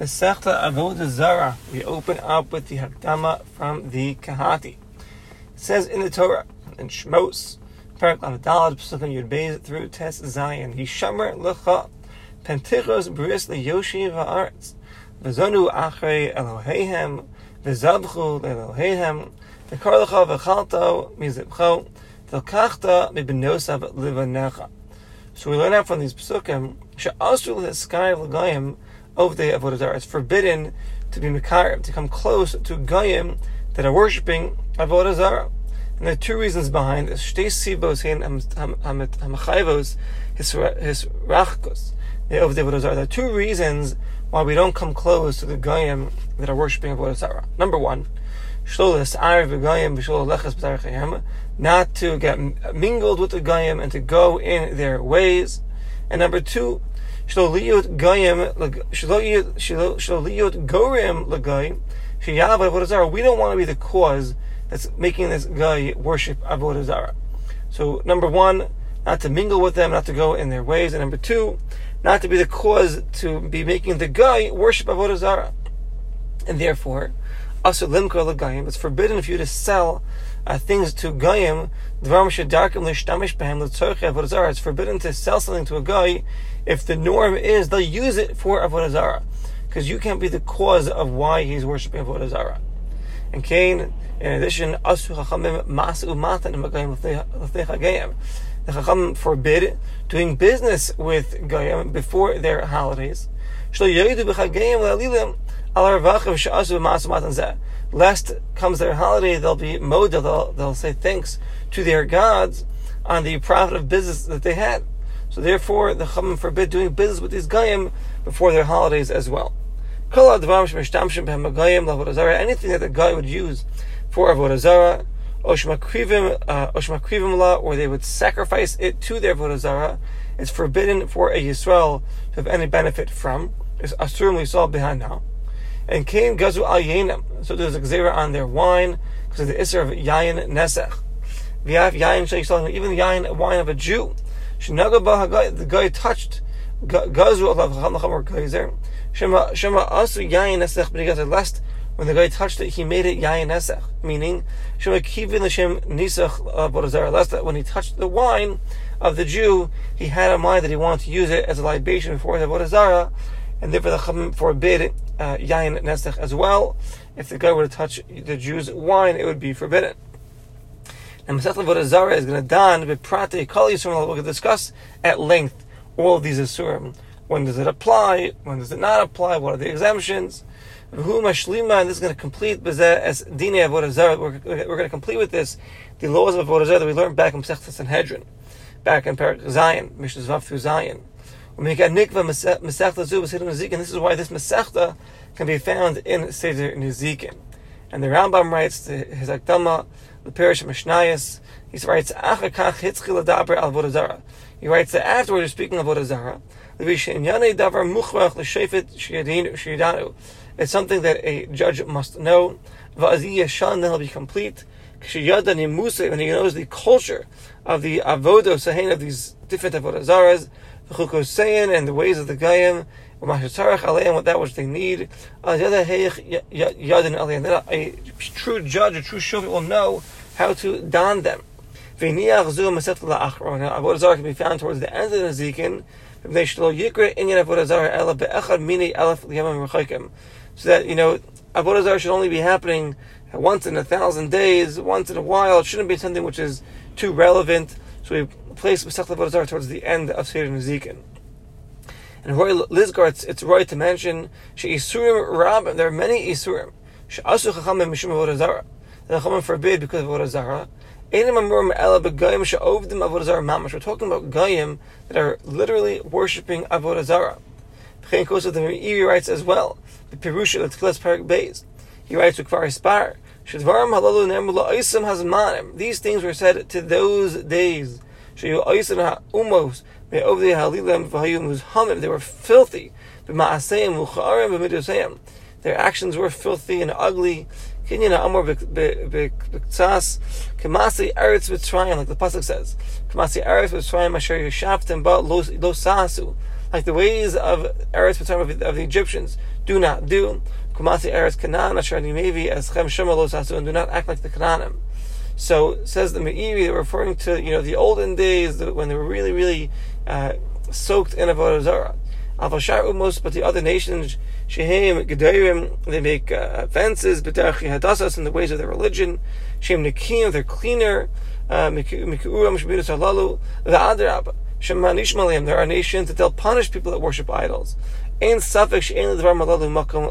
Masechta Avodah Zara. We open up with the Hakdama from the Kehati. It says in the Torah, in Shmos, Parak Lamadalad, Pesukim Yud Beis, through Tes Zion, Hishamer Lecha, Pentichos Bris Leyoshi Va'aretz, V'zonu Achrei Eloheihem, V'zabchu Eloheihem, V'kar Lecha V'chalto Mizibcho, V'lkachta Mibenosav Livanecha. So we learn out from these Pesukim, She'asru L'skai L'gayim, of the Avodah Zarah. It's forbidden to be Mekar, to come close to Goyim that are worshipping Avodah Zarah. And there are two reasons behind this. His. There are two reasons why we don't come close to the Goyim that are worshipping Avodah Zarah. Number one, not to get mingled with the Goyim and to go in their ways. And number two, shloliyot goyim shloliyot gorim legoyim sheyav avodah zarah. We don't want to be the cause that's making this guy worship avodah zarah. So number one, not to mingle with them, not to go in their ways, and number two, not to be the cause to be making the guy worship avodah zarah. And therefore. It's forbidden for you to sell uh, things to goyim. It's forbidden to sell something to a guy if the norm is they'll use it for avodah zarah, because you can't be the cause of why he's worshiping avodah zarah. And Cain, in addition, the chacham forbid doing business with goyim before their holidays. Lest comes their holiday, they'll be moda, they'll, they'll say thanks to their gods on the profit of business that they had. So therefore, the Chachamim forbid doing business with these Goyim before their holidays as well. Anything that the guy would use for Avodah Zarah, uh, or they would sacrifice it to their Avodah Zarah, it's forbidden for a Yisrael to have any benefit from. It's we saw behind now. And Cain Gazu al so there's a Gzera on their wine, because of the Isser of Yayin Nesech. Yayin even the Yayin wine of a Jew the guy touched gazu alav chacham geyser. Shema shema asu yayin nesech b'nigat lest when the guy touched it, he made it yayin nesech, meaning shema kivin l'shem nisach uh, borazar. Lest that when he touched the wine of the Jew, he had in mind that he wanted to use it as a libation before the borazara, and therefore the chacham forbid uh, yayin nesech as well. If the guy were to touch the Jew's wine, it would be forbidden. And Masechet Avodah is going to dan beprate kol yisurim. To discuss at length all of these isurim. When does it apply? When does it not apply? What are the exemptions? Who mashlima? And this is going to complete as dine Avodah. We're, going to complete with this the laws of Avodah that we learned back in Masechet Sanhedrin, back in Parak Zion, Mishnah Vav through Zion. When we get nikva Masechta Zu Seder Nezikin, this is why this Masechta can be found in Seder Nezikin. And the Rambam writes to his Akdama the parish of Mishnayos. He writes, Achakach hitzchil adaber al vodazara. He writes that afterwards, you're speaking of vodazara. It's something that a judge must know. Then he'll be complete. When he knows the culture of the avodo sahin of these different avodazaras, the and the ways of the gayim, what that which they need. A true judge, a true shofet will know how to don them. Avodah Zarah can be found towards the end of the Zikin. So that, you know, Avodah Zarah should only be happening once in a thousand days, once in a while. It shouldn't be something which is too relevant. So we place Masechet Avodah towards the end of Seder Nezikin. And Roy Lizgar, it's, it's right to mention She'isurim Rab, there are many Isurim. She'asu Chachamim Mishum Avodah Zarah. The Chachamim forbid because of Avodah Zarah. We're talking about Goyim that are literally worshipping Avodah Zarah. The Meiri writes as well. The Pirusha L'Tchilas Parak Beis. He writes Kvar Ispar. These things were said to those days. They were filthy. Their actions were filthy and ugly. Kinyan Amor B'Ktsas Kamasi Eretz like the pasuk says. Kamasi Eretz Mitzrayim Asher Yishaftim Ba Lo like the ways of Eretz of, of the Egyptians. Do not do. Kumasi Eretz Canaan Asher Nimevi as Chem Shemalos and do not act like the Canaanim. So says the Meiri, referring to you know the olden days when they were really really uh, soaked in Avodah Zarah. Avashar Umos, but the other nations, Shehem, Gedarim, they make uh, fences, B'derchi Hadassas, in the ways of their religion. Shem Nekim, they're cleaner. Uh, Mikuram, Shemidas Halalu, V'adrab, Shemanish Malim, there are nations that they'll punish people that worship idols.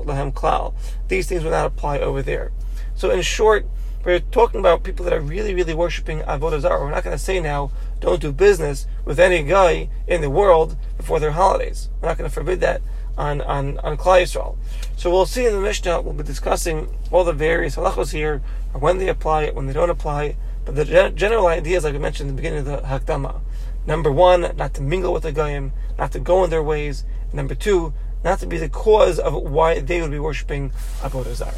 Lahem Klal. These things will not apply over there. So in short, we're talking about people that are really, really worshiping Avodah Zarah. We're not going to say now, don't do business with any guy in the world before their holidays. We're not going to forbid that on, on, on Klal Yisrael. So we'll see in the Mishnah, we'll be discussing all the various halachos here, or when they apply it, when they don't apply. But the general idea is, like we mentioned in the beginning of the Hakdama. Number one, not to mingle with the Goyim, not to go in their ways. Number two, not to be the cause of why they would be worshipping Avodah Zarah.